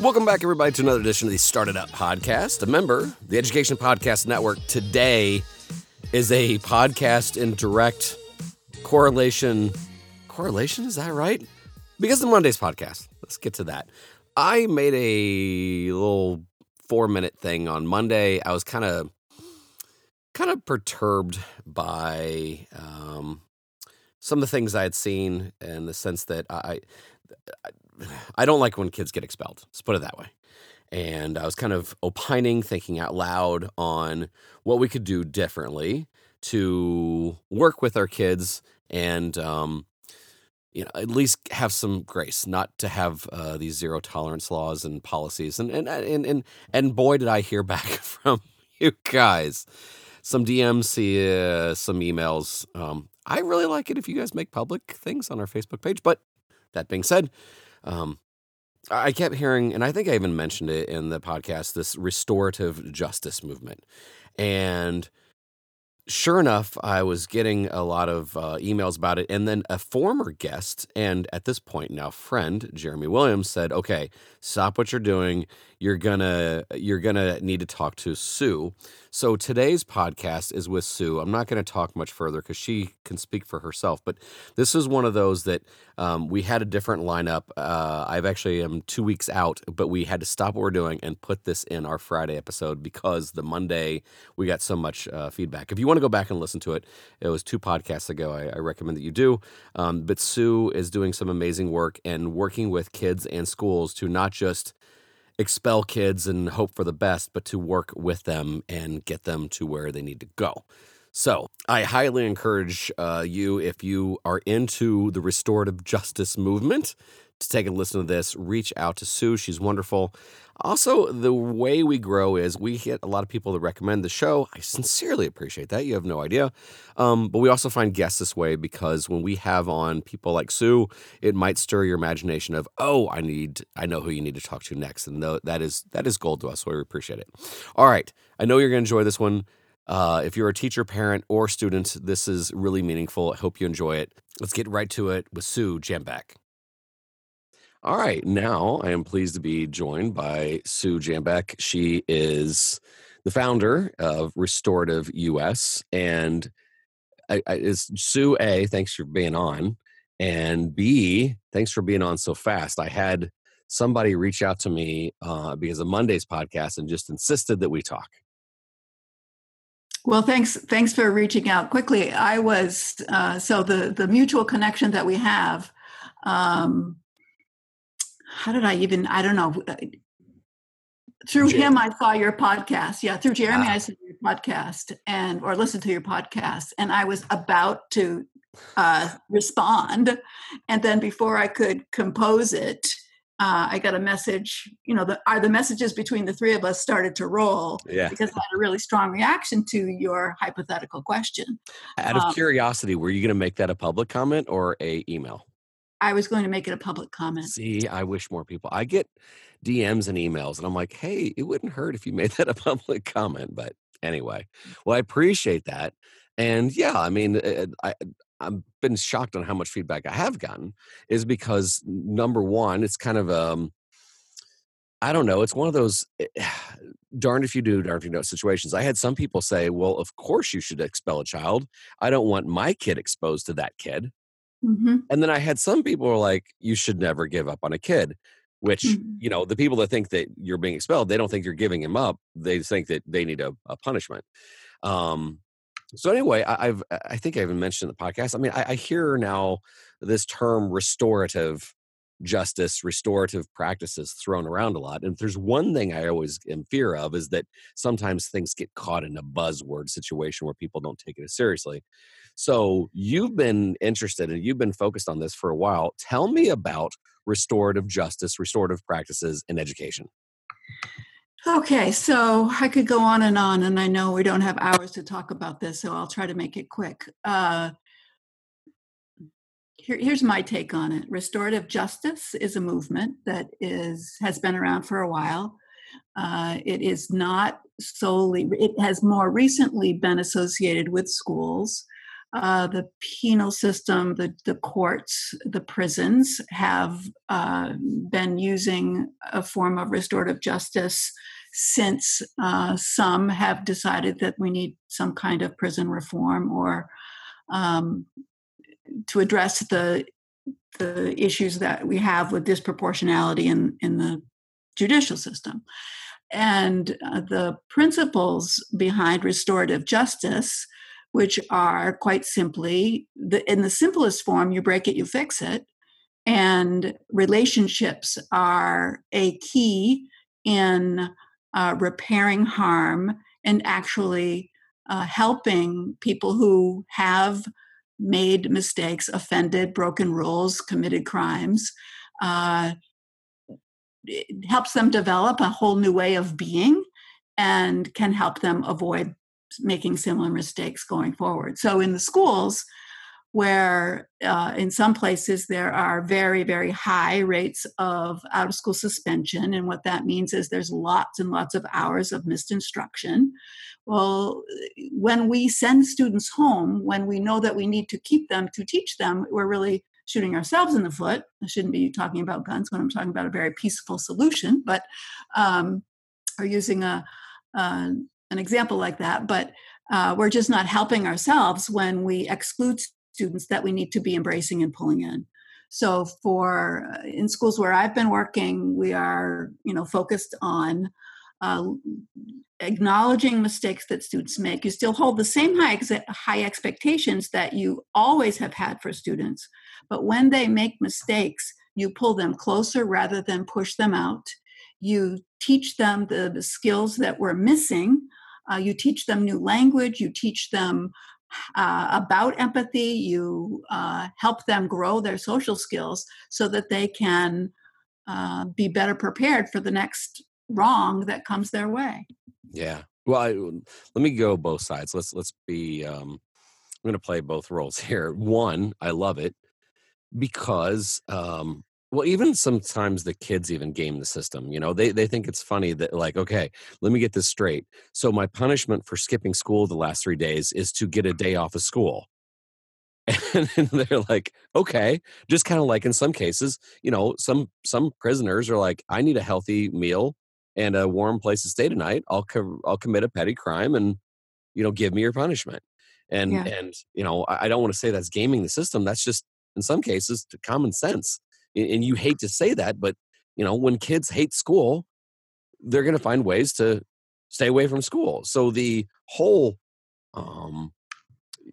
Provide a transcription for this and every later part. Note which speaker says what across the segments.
Speaker 1: Welcome back, everybody, to another edition of the Started Up Podcast, a member, the Education Podcast Network. Today is a podcast in direct correlation. Correlation, is that right? Because of Monday's podcast. Let's get to that. I made a little four minute thing on Monday. I was kind of kind of perturbed by um, some of the things I had seen in the sense that I, I I don't like when kids get expelled. Let's put it that way. And I was kind of opining, thinking out loud on what we could do differently to work with our kids and, um, you know, at least have some grace, not to have uh, these zero tolerance laws and policies. And and and and and boy, did I hear back from you guys, some DMs, uh, some emails. Um, I really like it if you guys make public things on our Facebook page. But that being said, um, I kept hearing, and I think I even mentioned it in the podcast, this restorative justice movement. And sure enough, I was getting a lot of uh, emails about it. And then a former guest, and at this point now friend, Jeremy Williams, said, Okay, stop what you're doing. You're gonna you're gonna need to talk to Sue. So today's podcast is with Sue. I'm not to talk much further because she can speak for herself. But this is one of those that um, we had a different lineup. Uh, I've actually am two weeks out, but we had to stop what we're doing and put this in our Friday episode because the Monday we got so much uh, feedback. If you want to go back and listen to it, it was two podcasts ago. I, I recommend that you do. Um, but Sue is doing some amazing work and working with kids and schools to not just expel kids and hope for the best, but to work with them and get them to where they need to go. So, I highly encourage uh, you, if you are into the restorative justice movement, to take a listen to this. Reach out to Sue. She's wonderful. Also, the way we grow is we get a lot of people that recommend the show. I sincerely appreciate that. You have no idea. Um, but we also find guests this way because when we have on people like Sue, it might stir your imagination of, oh, I need, I know who you need to talk to next, and that is that is gold to us. So we appreciate it. All right, I know you're going to enjoy this one. Uh, if you're a teacher, parent, or student, this is really meaningful. I hope you enjoy it. Let's get right to it with Sue Jambeck. All right. Now I am pleased to be joined by Sue Jambeck. She is the founder of Restorative US. And I, I, is Sue A, thanks for being on. And B, thanks for being on so fast. I had somebody reach out to me uh, because of Monday's podcast and just insisted that we talk.
Speaker 2: Well, thanks. Thanks for reaching out quickly. I was uh, so the the mutual connection that we have um, how did I even, I don't know. Uh, through Jeremy. him, I saw your podcast. Yeah, through Jeremy, I saw your podcast and or listened to your podcast, and I was about to uh, respond, and then before I could compose it, uh, I got a message. You know, the are the messages between the three of us started to roll
Speaker 1: yeah.
Speaker 2: because I had a really strong reaction to your hypothetical question.
Speaker 1: Out of um, curiosity, were you going to make that a public comment or a email?
Speaker 2: I was going to make it a public comment.
Speaker 1: See, I wish more people. I get DMs and emails, and I'm like, hey, it wouldn't hurt if you made that a public comment. But anyway, well, I appreciate that. And yeah, I mean, eh, I, I've been shocked on how much feedback I have gotten, is because number one, it's kind of um, I don't know. It's one of those eh, darn if you do, darn if you don't situations. I had some people say, well, of course you should expel a child. I don't want my kid exposed to that kid. Mm-hmm. And then I had some people were like, you should never give up on a kid, which, mm-hmm. you know, the people that think that you're being expelled, they don't think you're giving him up. They think that they need a, a punishment. Um, so anyway, I, have I think I even mentioned in the podcast. I mean, I, I hear now this term restorative justice, restorative practices thrown around a lot. And if there's one thing I always am fear of is that sometimes things get caught in a buzzword situation where people don't take it as seriously. So you've been interested and you've been focused on this for a while. Tell me about restorative justice, restorative practices in education.
Speaker 2: Okay, so I could go on and on, and I know we don't have hours to talk about this, so I'll try to make it quick. Uh, here, here's my take on it. Restorative justice is a movement that is has been around for a while. Uh, it is not solely. It has more recently been associated with schools, uh, the penal system, the, the courts, the prisons have uh, been using a form of restorative justice since uh, some have decided that we need some kind of prison reform or um, to address the the issues that we have with disproportionality in, in the judicial system. And uh, the principles behind restorative justice which are quite simply the, in the simplest form you break it you fix it and relationships are a key in uh, repairing harm and actually uh, helping people who have made mistakes offended broken rules committed crimes uh, it helps them develop a whole new way of being and can help them avoid making similar mistakes going forward. So in the schools, where uh, in some places there are very, very high rates of out of school suspension. And what that means is there's lots and lots of hours of missed instruction. Well, when we send students home, when we know that we need to keep them to teach them, we're really shooting ourselves in the foot. I shouldn't be talking about guns when I'm talking about a very peaceful solution, but um, or using a, uh, an example like that, but uh, we're just not helping ourselves when we exclude students that we need to be embracing and pulling in. So, for uh, in schools where I've been working, we are you know focused on uh, acknowledging mistakes that students make. You still hold the same high ex- high expectations that you always have had for students, but when they make mistakes, you pull them closer rather than push them out. You teach them the, the skills that we're missing uh, you teach them new language, you teach them uh, about empathy, you uh, help them grow their social skills so that they can uh, be better prepared for the next wrong that comes their way.
Speaker 1: Yeah. Well, I, let me go both sides. Let's let's be. Um, I'm going to play both roles here. One, I love it because um, well even sometimes the kids even game the system you know they they think it's funny that like okay let me get this straight. So my punishment for skipping school the last 3 days is to get a day off of school. And they're like okay just kind of like in some cases you know some some prisoners are like i need a healthy meal and a warm place to stay tonight. I'll co- i'll commit a petty crime and you know give me your punishment. And yeah. and you know i don't want to say that's gaming the system that's just in some cases common sense and you hate to say that but you know when kids hate school they're going to find ways to stay away from school. So the whole um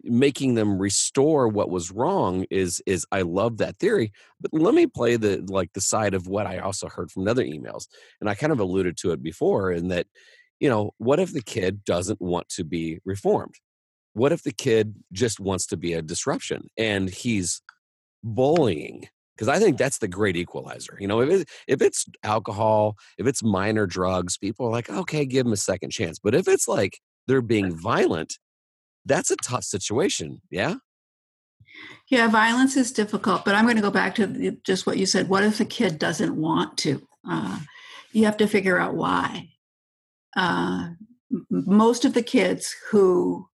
Speaker 1: making them restore what was wrong is is i love that theory but let me play the like the side of what i also heard from other emails and i kind of alluded to it before in that you know what if the kid doesn't want to be reformed? What if the kid just wants to be a disruption and he's bullying because I think that's the great equalizer. You know, if it, if it's alcohol, if it's minor drugs, people are like, okay, give them a second chance. But if it's like they're being violent, that's a tough situation. Yeah.
Speaker 2: Yeah, violence is difficult, but I'm going to go back to just what you said. What if a kid doesn't want to? Uh, you have to figure out why. Uh, most of the kids who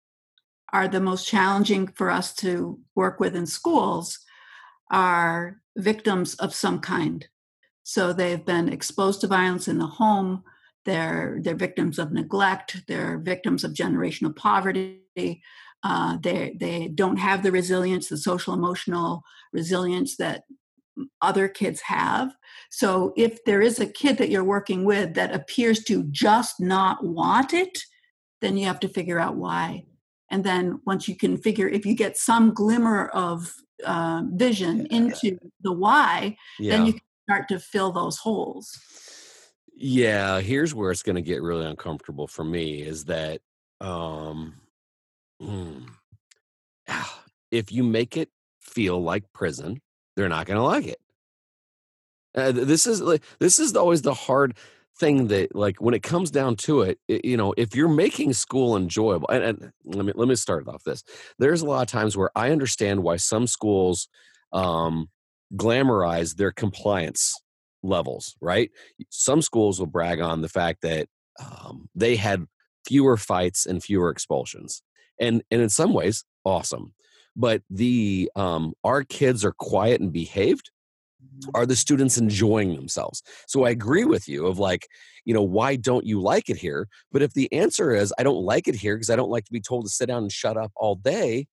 Speaker 2: are the most challenging for us to work with in schools are victims of some kind. So they've been exposed to violence in the home. They're they're victims of neglect. They're victims of generational poverty. Uh, they they don't have the resilience, the social emotional resilience that other kids have. So if there is a kid that you're working with that appears to just not want it, then you have to figure out why. And then once you can figure, if you get some glimmer of uh, vision into the why, yeah. then you can start to fill those holes.
Speaker 1: Yeah, here's where it's going to get really uncomfortable for me is that um, hmm, if you make it feel like prison, they're not going to like it. Uh, this is like this is always the hard thing that like when it comes down to it, it you know if you're making school enjoyable and, and, let me let me start off this. There's a lot of times where i understand why some schools um glamorize their compliance levels right? Some schools will brag on the fact that um, they had fewer fights and fewer expulsions and and in some ways awesome. But the um, our kids are quiet and behaved are the students enjoying themselves? So i agree with you of like you know why don't you like it here? But if the answer is i don't like it here because i don't like to be told to sit down and shut up all day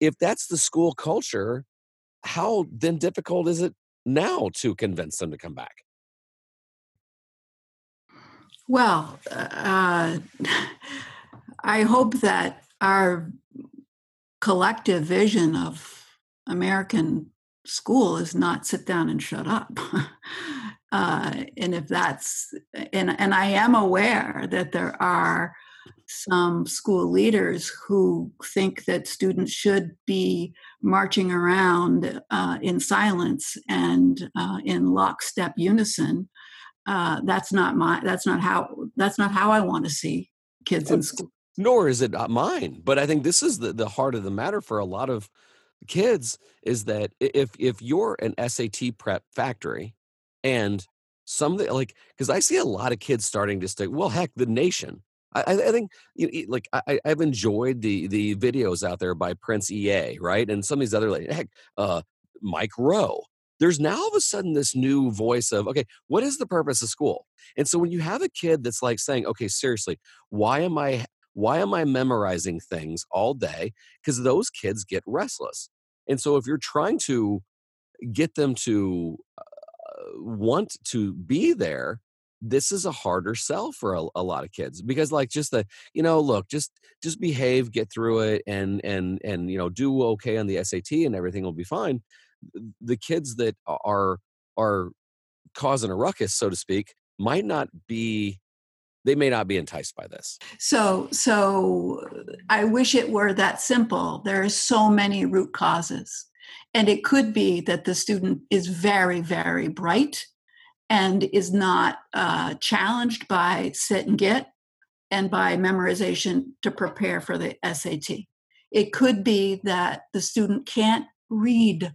Speaker 1: if that's the school culture how then difficult is it now to convince them to come back?
Speaker 2: Well uh, i hope that our collective vision of american school is not sit down and shut up. uh, and if that's and and I am aware that there are some school leaders who think that students should be marching around uh, in silence and uh, in lockstep unison. Uh, that's not my. That's not how. That's not how I want to see kids in school.
Speaker 1: Nor is it mine. But I think this is the the heart of the matter for a lot of kids is that if if you're an SAT prep factory and something like because I see a lot of kids starting to say, well, heck, the nation. I, I think you know, like I, I've enjoyed the the videos out there by Prince EA, right, and some of these other like heck, uh, Mike Rowe. There's now all of a sudden this new voice of okay, what is the purpose of school? And so when you have a kid that's like saying, okay, seriously, why am I why am I memorizing things all day? Because those kids get restless. And so if you're trying to get them to uh, want to be there, this is a harder sell for a, a, lot of kids because like just the you know look just just behave get through it and and and you know do okay on the SAT and everything will be fine. The kids that are are causing a ruckus so to speak might not be they may not be enticed by this.
Speaker 2: So, so I wish it were that simple. There are so many root causes. And it could be that the student is very, very bright and is not uh, challenged by sit and get and by memorization to prepare for the SAT. It could be that the student can't read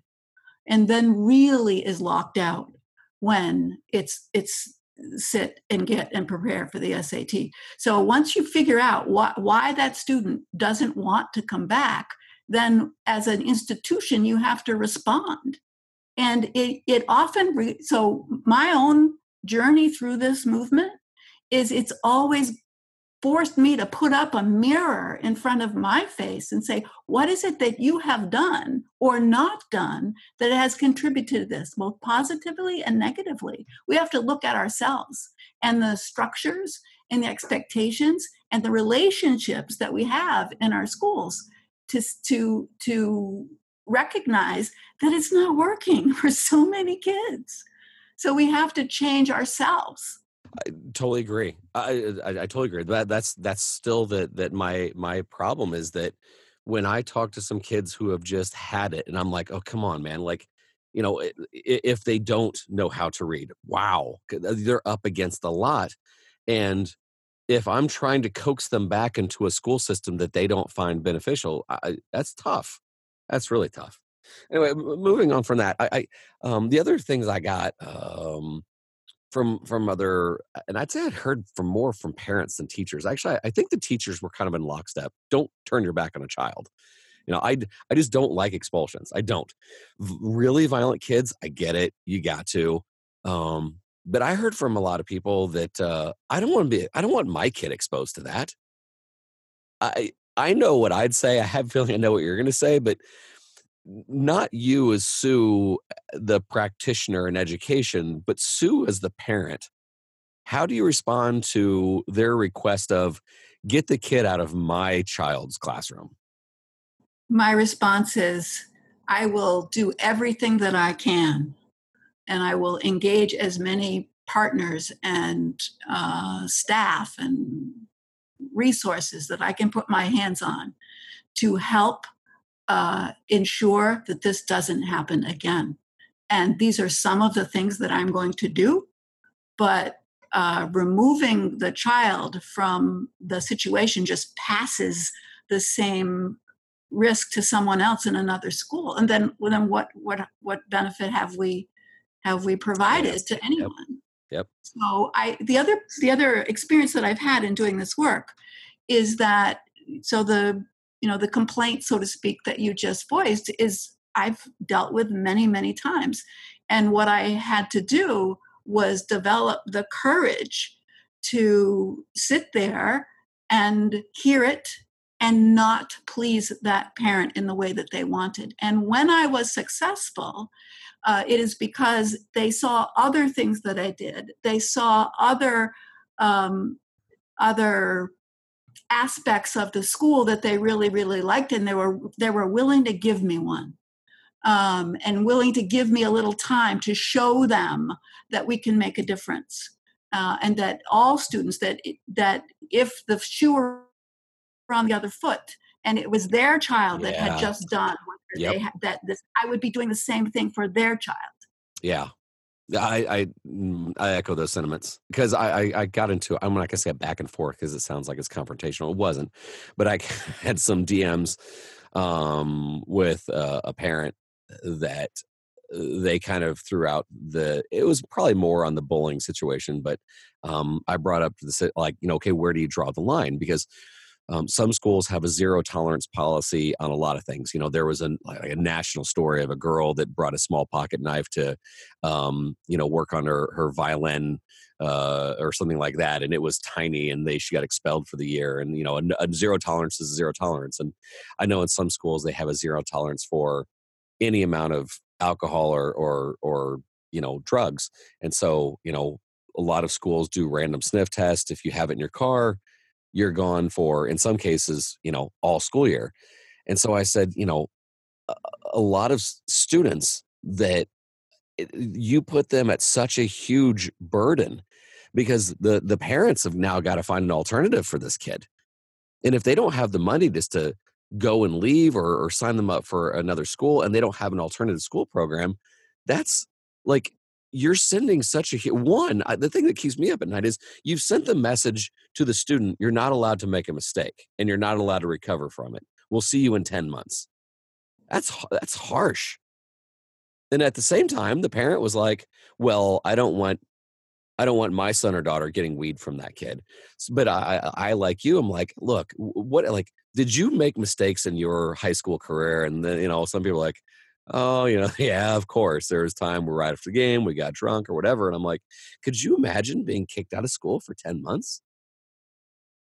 Speaker 2: and then really is locked out when it's it's sit and get and prepare for the SAT. So once you figure out why, why that student doesn't want to come back, then as an institution, you have to respond. And it, it often, re- so my own journey through this movement is it's always forced me to put up a mirror in front of my face and say, What is it that you have done or not done that has contributed to this, both positively and negatively? We have to look at ourselves and the structures and the expectations and the relationships that we have in our schools to, to, to recognize that it's not working for so many kids. So we have to change ourselves
Speaker 1: I totally agree. I, I, I totally agree. That that's that's still that that my my problem is that when I talk to some kids who have just had it, and I'm like, oh come on, man, like you know, if they don't know how to read, wow, they're up against a lot, and if I'm trying to coax them back into a school system that they don't find beneficial, I, that's tough. That's really tough. Anyway, moving on from that, I, I um, the other things I got. Um, from from other and i'd say i'd heard from more from parents than teachers. Actually i think the teachers were kind of in lockstep don't turn your back on a child. You know i i just don't like expulsions. I don't. Really violent kids i get it you got to um but i heard from a lot of people that uh i don't want to be i don't want my kid exposed to that. I i know what i'd say i have a feeling i know what you're going to say but not you as Sue, uh, the practitioner in education, but Sue as the parent. How do you respond to their request of get the kid out of my child's classroom?
Speaker 2: My response is I will do everything that I can, and I will engage as many partners and uh, staff and resources that I can put my hands on to help uh, ensure that this doesn't happen again. And these are some of the things that I'm going to do. But uh, removing the child from the situation just passes the same risk to someone else in another school. And then, well, then what what what benefit have we have we provided yes. to anyone?
Speaker 1: Yep. yep.
Speaker 2: So I the other the other experience that I've had in doing this work is that so the you know the complaint so to speak that you just voiced is i've dealt with many many times and what i had to do was develop the courage to sit there and hear it and not please that parent in the way that they wanted. And when I was successful, uh, it is because they saw other things that I did. They saw other um, other aspects of the school that they really really liked, and they were they were willing to give me one. Um, and willing to give me a little time to show them that we can make a difference, uh, and that all students that that if the shoe were on the other foot and it was their child yeah. that had just done yep. they had, that this I would be doing the same thing for their child.
Speaker 1: Yeah. I, I mm, I echo those sentiments because I, I, I got into I'm not gonna say back and forth because it sounds like it's confrontational. It wasn't, but I had some DMs um, with uh, a parent that uh, they kind of threw out the. It was probably more on the bullying situation, but um, I brought up the like you know okay where do you draw the line because um, some schools have a zero tolerance policy on a lot of things. You know, there was a, like a national story of a girl that brought a small pocket knife to, um, you know, work on her her violin uh, or something like that, and it was tiny, and they she got expelled for the year. And you know, a, a zero tolerance is a zero tolerance. And I know in some schools they have a zero tolerance for any amount of alcohol or or or you know drugs. And so you know, a lot of schools do random sniff tests if you have it in your car you're gone for in some cases you know all school year. And so i said you know a, lot of students that eh, you put them at such a huge burden because the the parents have now got to find an alternative for this kid. And if they don't have the money just to go and leave or, or sign them up for another school and they don't have an alternative school program that's like you're sending such a one the thing that keeps me up at night is you've sent the message to the student you're not allowed to make a mistake and you're not allowed to recover from it. We'll see you in 10 months. That's that's harsh. And at the same time the parent was like well i don't want i don't want my son or daughter getting weed from that kid. But i i like you i'm like look what like did you make mistakes in your high school career? And then you know some people like oh, you know, yeah, of course. There was time we're right after the game, we got drunk or whatever. And I'm like, could you imagine being kicked out of school for 10 months?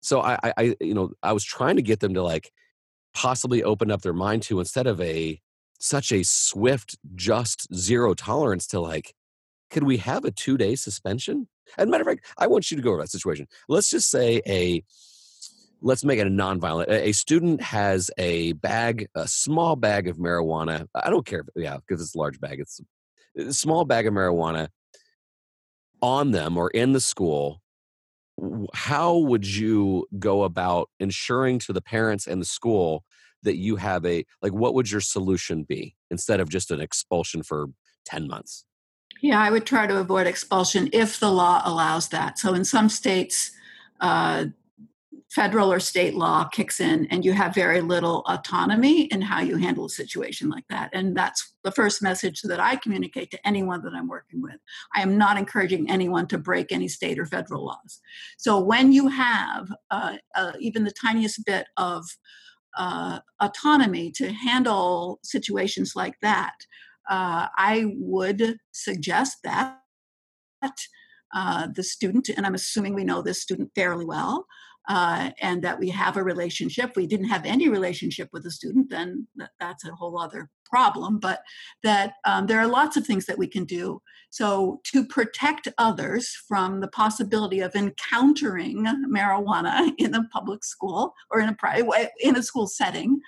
Speaker 1: So I, I, you know, I was trying to get them to like possibly open up their mind to instead of a such a swift, just zero tolerance to like, could we have a two day suspension? And matter of fact, I want you to go over that situation. Let's just say a let's make it a nonviolent. A student has a bag, a small bag of marijuana. I don't care. If, yeah, because it's a large bag. It's a small bag of marijuana on them or in the school. How would you go about ensuring to the parents and the school that you have a like? What would your solution be instead of just an expulsion for ten months?
Speaker 2: Yeah, I would try to avoid expulsion if the law allows that. So in some states, uh, federal or state law kicks in and you have very little autonomy in how you handle a situation like that. And that's the first message that I communicate to anyone that I'm working with. I am not encouraging anyone to break any state or federal laws. So when you have uh, uh, even the tiniest bit of uh, autonomy to handle situations like that, uh, I would suggest that. Uh, the student, and I'm assuming we know this student fairly well, uh, and that we have a relationship. We didn't have any relationship with a student, then that's a whole other problem. But that um, there are lots of things that we can do. So to protect others from the possibility of encountering marijuana in a public school or in a private in a school setting.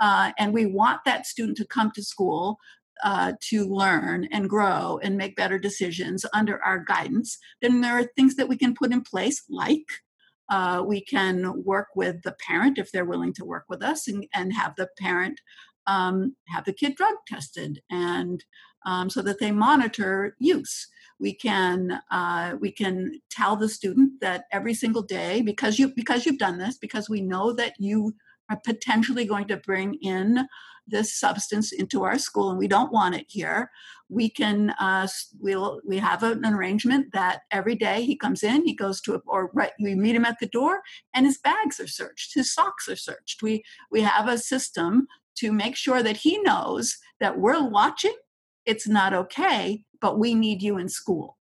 Speaker 2: Uh, and we want that student to come to school uh, to learn and grow and make better decisions under our guidance, then there are things that we can put in place, like uh, we can work with the parent if they're willing to work with us and, and have the parent um, have the kid drug tested and um, so that they monitor use. We can uh, we can tell the student that every single day because you because you've done this because we know that you are potentially going to bring in this substance into our school and we don't want it here. We can uh, we'll we have an arrangement that every day he comes in he goes to a, or right we meet him at the door and his bags are searched his socks are searched. We we have a system to make sure that he knows that we're watching it's not okay but we need you in school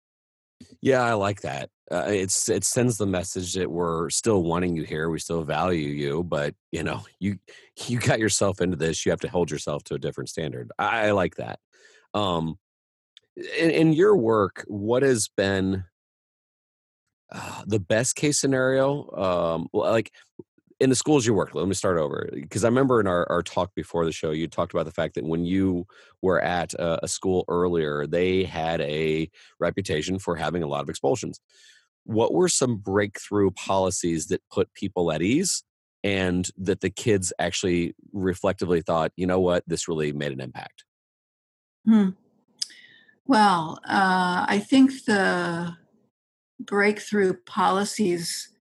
Speaker 1: yeah i like that uh, it's it sends the message that we're still wanting you here we still value you but you know you you got yourself into this you have to hold yourself to a different standard i, I like that um in, in, your work what has been uh, the best case scenario? Um like in the schools you work let me start over because i remember in our, our talk before the show you talked about the fact that when you were at a, a school earlier they had a reputation for having a lot of expulsions. What were some breakthrough policies that put people at ease and that the kids actually reflectively thought you know what? This really made an impact.
Speaker 2: Hmm. well uh, i think the breakthrough policies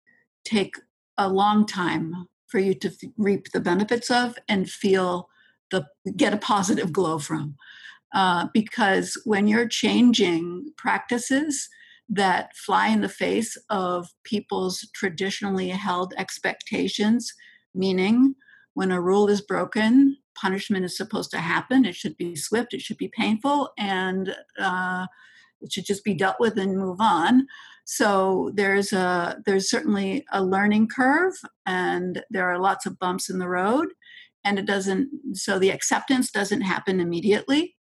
Speaker 2: take a long time for you to reap the benefits of and feel the get a positive glow from uh, because when you're changing practices that fly in the face of people's traditionally held expectations meaning when a rule is broken punishment is supposed to happen it should be swift it should be painful and uh, it should just be dealt with and move on so there's a there's certainly a learning curve and there are lots of bumps in the road and it doesn't so the acceptance doesn't happen immediately.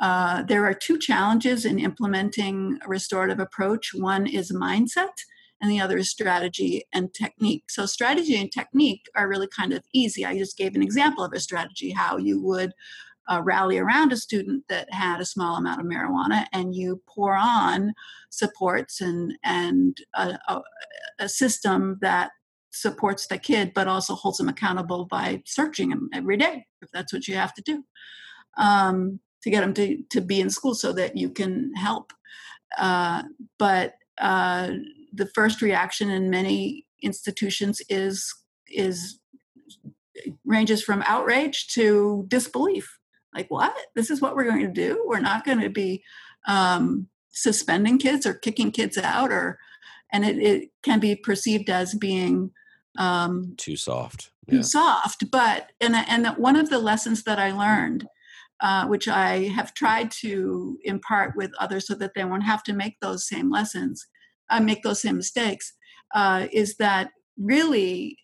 Speaker 2: Uh, there are two challenges in implementing a restorative approach. One is mindset and the other is strategy and technique. So strategy and technique are really kind of easy. I just gave an example of a strategy how you would rally around a student that had a small amount of marijuana and you pour on supports and and a, a, a system that supports the kid but also holds them accountable by searching them every day if that's what you have to do um, to get them to, to be in school so that you can help. Uh, but uh, the first reaction in many institutions is is ranges from outrage to disbelief like what this is what we're going to do we're not going to be um, suspending kids or kicking kids out or and it, it can be perceived as being um,
Speaker 1: too soft
Speaker 2: yeah. too soft but and and one of the lessons that i learned uh, which i have tried to impart with others so that they won't have to make those same lessons uh, make those same mistakes uh, is that really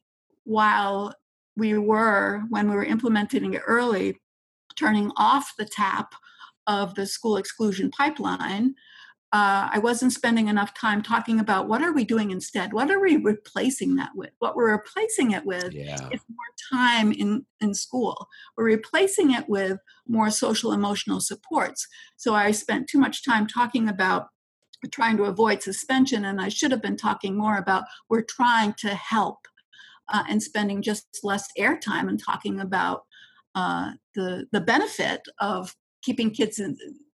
Speaker 2: while we were when we were implementing it early turning off the tap of the school exclusion pipeline, uh, I wasn't spending enough time talking about what are we doing instead? What are we replacing that with? What we're replacing it with yeah. is more time in, in school. We're replacing it with more social emotional supports. So I spent too much time talking about trying to avoid suspension, and I should have been talking more about we're trying to help uh, and spending just less airtime and talking about uh, the the benefit of keeping kids in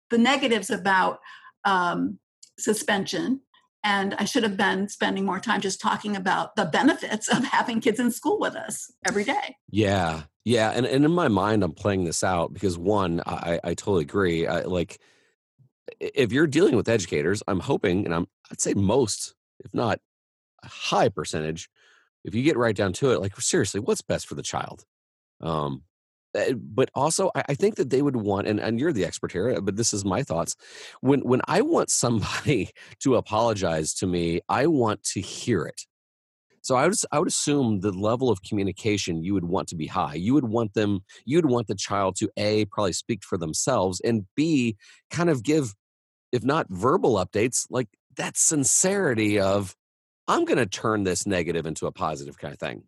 Speaker 2: the negatives about um, suspension and i should have been spending more time just talking about the benefits of having kids in school with us every day.
Speaker 1: Yeah yeah and, and in my mind i'm playing this out because one i, I totally agree I, like if you're dealing with educators i'm hoping and i'm i'd say most if not a high percentage if you get right down to it like seriously what's best for the child? Um Eh, but also I, think that they would want and, and you're the expert here eh, but this is my thoughts when when i want somebody to apologize to me i want to hear it so I would I would assume the level of communication you would want to be high. You would want them you would want the child to a probably speak for themselves and b kind of give if not verbal updates like that sincerity of I'm going to turn this negative into a positive kind of thing.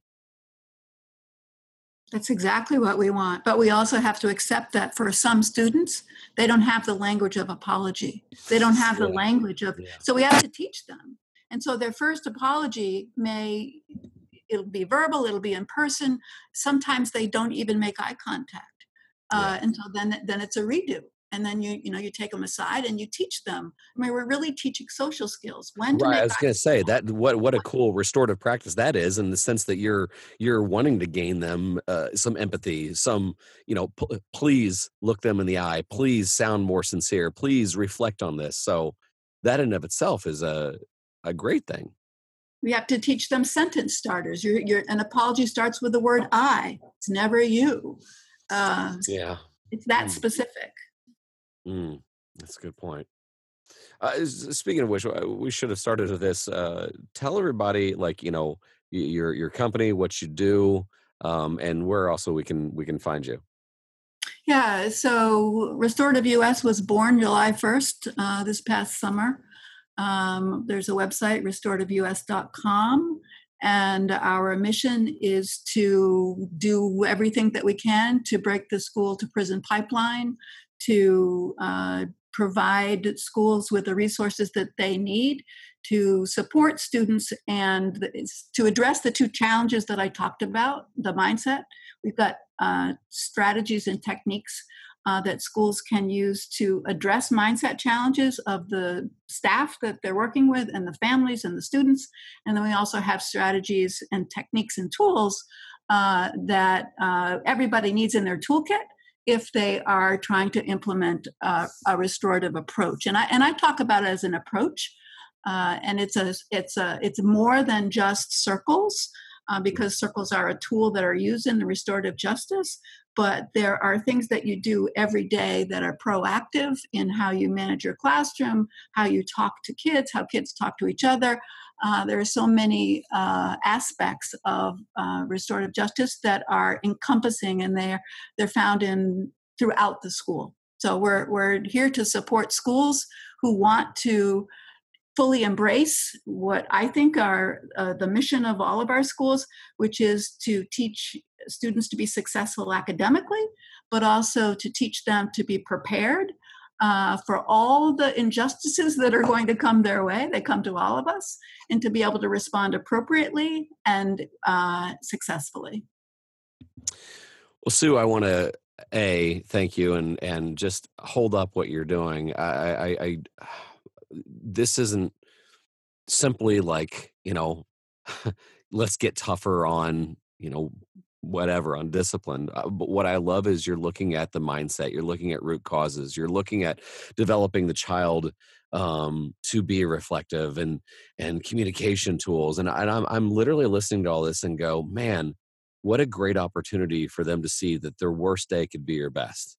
Speaker 2: That's exactly what we want. But we also have to accept that for some students, they don't have the language of apology. They don't have the language of, yeah. so we have to teach them. And so their first apology may, it'll be verbal, it'll be in person. Sometimes they don't even make eye contact. Uh, yeah. And so then, then it's a redo. And then you you know you take them aside and you teach them. I mean we're really teaching social skills when to
Speaker 1: right
Speaker 2: make
Speaker 1: i was going to say that what what a cool restorative practice that is in the sense that you're you're wanting to gain them uh, some empathy some you know p- please look them in the eye please sound more sincere please reflect on this. So that in of itself is a a great thing.
Speaker 2: We have to teach them sentence starters. You're, you're an apology starts with the word i. It's never you. Uh,
Speaker 1: yeah.
Speaker 2: it's that
Speaker 1: Mm.
Speaker 2: specific
Speaker 1: Mm, that's a good point. Uh, speaking of which, uh, we should have started with this. Uh, tell everybody, like you know, your your company, what you do, um, and where also we can we can find you.
Speaker 2: Yeah, so Restorative US was born July 1st uh, this past summer. Um, there's a website, restorativeus.com, and our mission is to do everything that we can to break the school to prison pipeline, to uh, provide schools with the resources that they need to support students and to address the two challenges that I talked about the mindset. We've got uh, strategies and techniques uh, that schools can use to address mindset challenges of the staff that they're working with and the families and the students. And then we also have strategies and techniques and tools uh, that uh, everybody needs in their toolkit if they are trying to implement uh, a restorative approach. And I and I talk about it as an approach, uh, and it's a it's a it's more than just circles. Uh, because circles are a tool that are used in the restorative justice, but there are things that you do every day that are proactive in how you manage your classroom, how you talk to kids, how kids talk to each other. Uh, there are so many uh, aspects of uh, restorative justice that are encompassing, and they're they're found in throughout the school. So we're we're here to support schools who want to fully embrace what I think are uh, the mission of all of our schools, which is to teach students to be successful academically, but also to teach them to be prepared uh, for all the injustices that are going to come their way. They come to all of us, and to be able to respond appropriately and uh, successfully.
Speaker 1: Well, Sue, I want to a thank you and and just hold up what you're doing. I, I, I this isn't simply like you know, let's get tougher on you know whatever on discipline. Uh, but what I love is you're looking at the mindset. You're looking at root causes. You're looking at developing the child um, to be reflective and and communication tools. And, and I'm I'm literally listening to all this and go, man what a great opportunity for them to see that their worst day could be your best.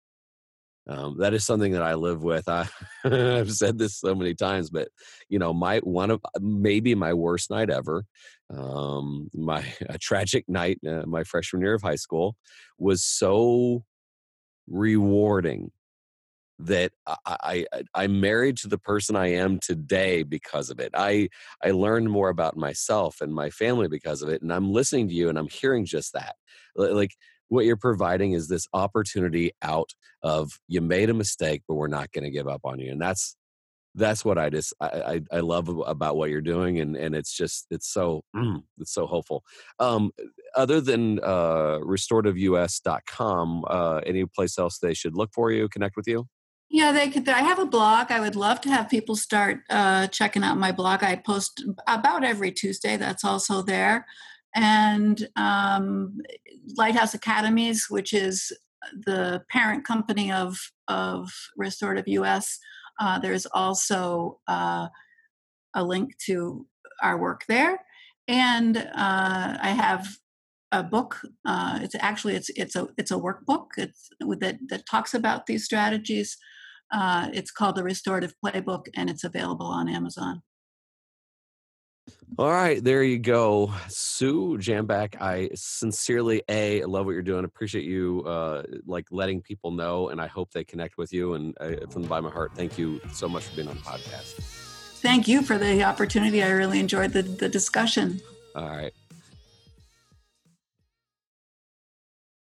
Speaker 1: Um, that is something that I live with. I, I've said this so many times, but you know, my one of maybe my worst night ever, um, my a tragic night, uh, my freshman year of high school, was so rewarding that I, I I'm married to the person I am today because of it. I I learned more about myself and my family because of it, and I'm listening to you and I'm hearing just that. Like what you're providing is this opportunity out of you made a mistake, but we're not going to give up on you, and that's that's what I just I, I, I love about what you're doing, and and it's just it's so mm, it's so hopeful. Um, other than uh, restorativeus.com, uh, any place else they should look for you, connect with you?
Speaker 2: Yeah, they could. I have a blog. I would love to have people start uh, checking out my blog. I post about every Tuesday. That's also there, and um, Lighthouse Academies, which is the parent company of of Restorative US. Uh, there's also uh, a link to our work there, and uh, I have a book. Uh, it's actually it's it's a it's a workbook. It's that that talks about these strategies. Uh, it's called the Restorative Playbook, and it's available on Amazon.
Speaker 1: All right, there you go, Sue Jambeck. I sincerely a love what you're doing. I appreciate you uh, like letting people know, and I hope they connect with you. And uh, from the bottom of my heart, thank you so much for being on the podcast.
Speaker 2: Thank you for the opportunity. I really enjoyed the, the discussion.
Speaker 1: All right.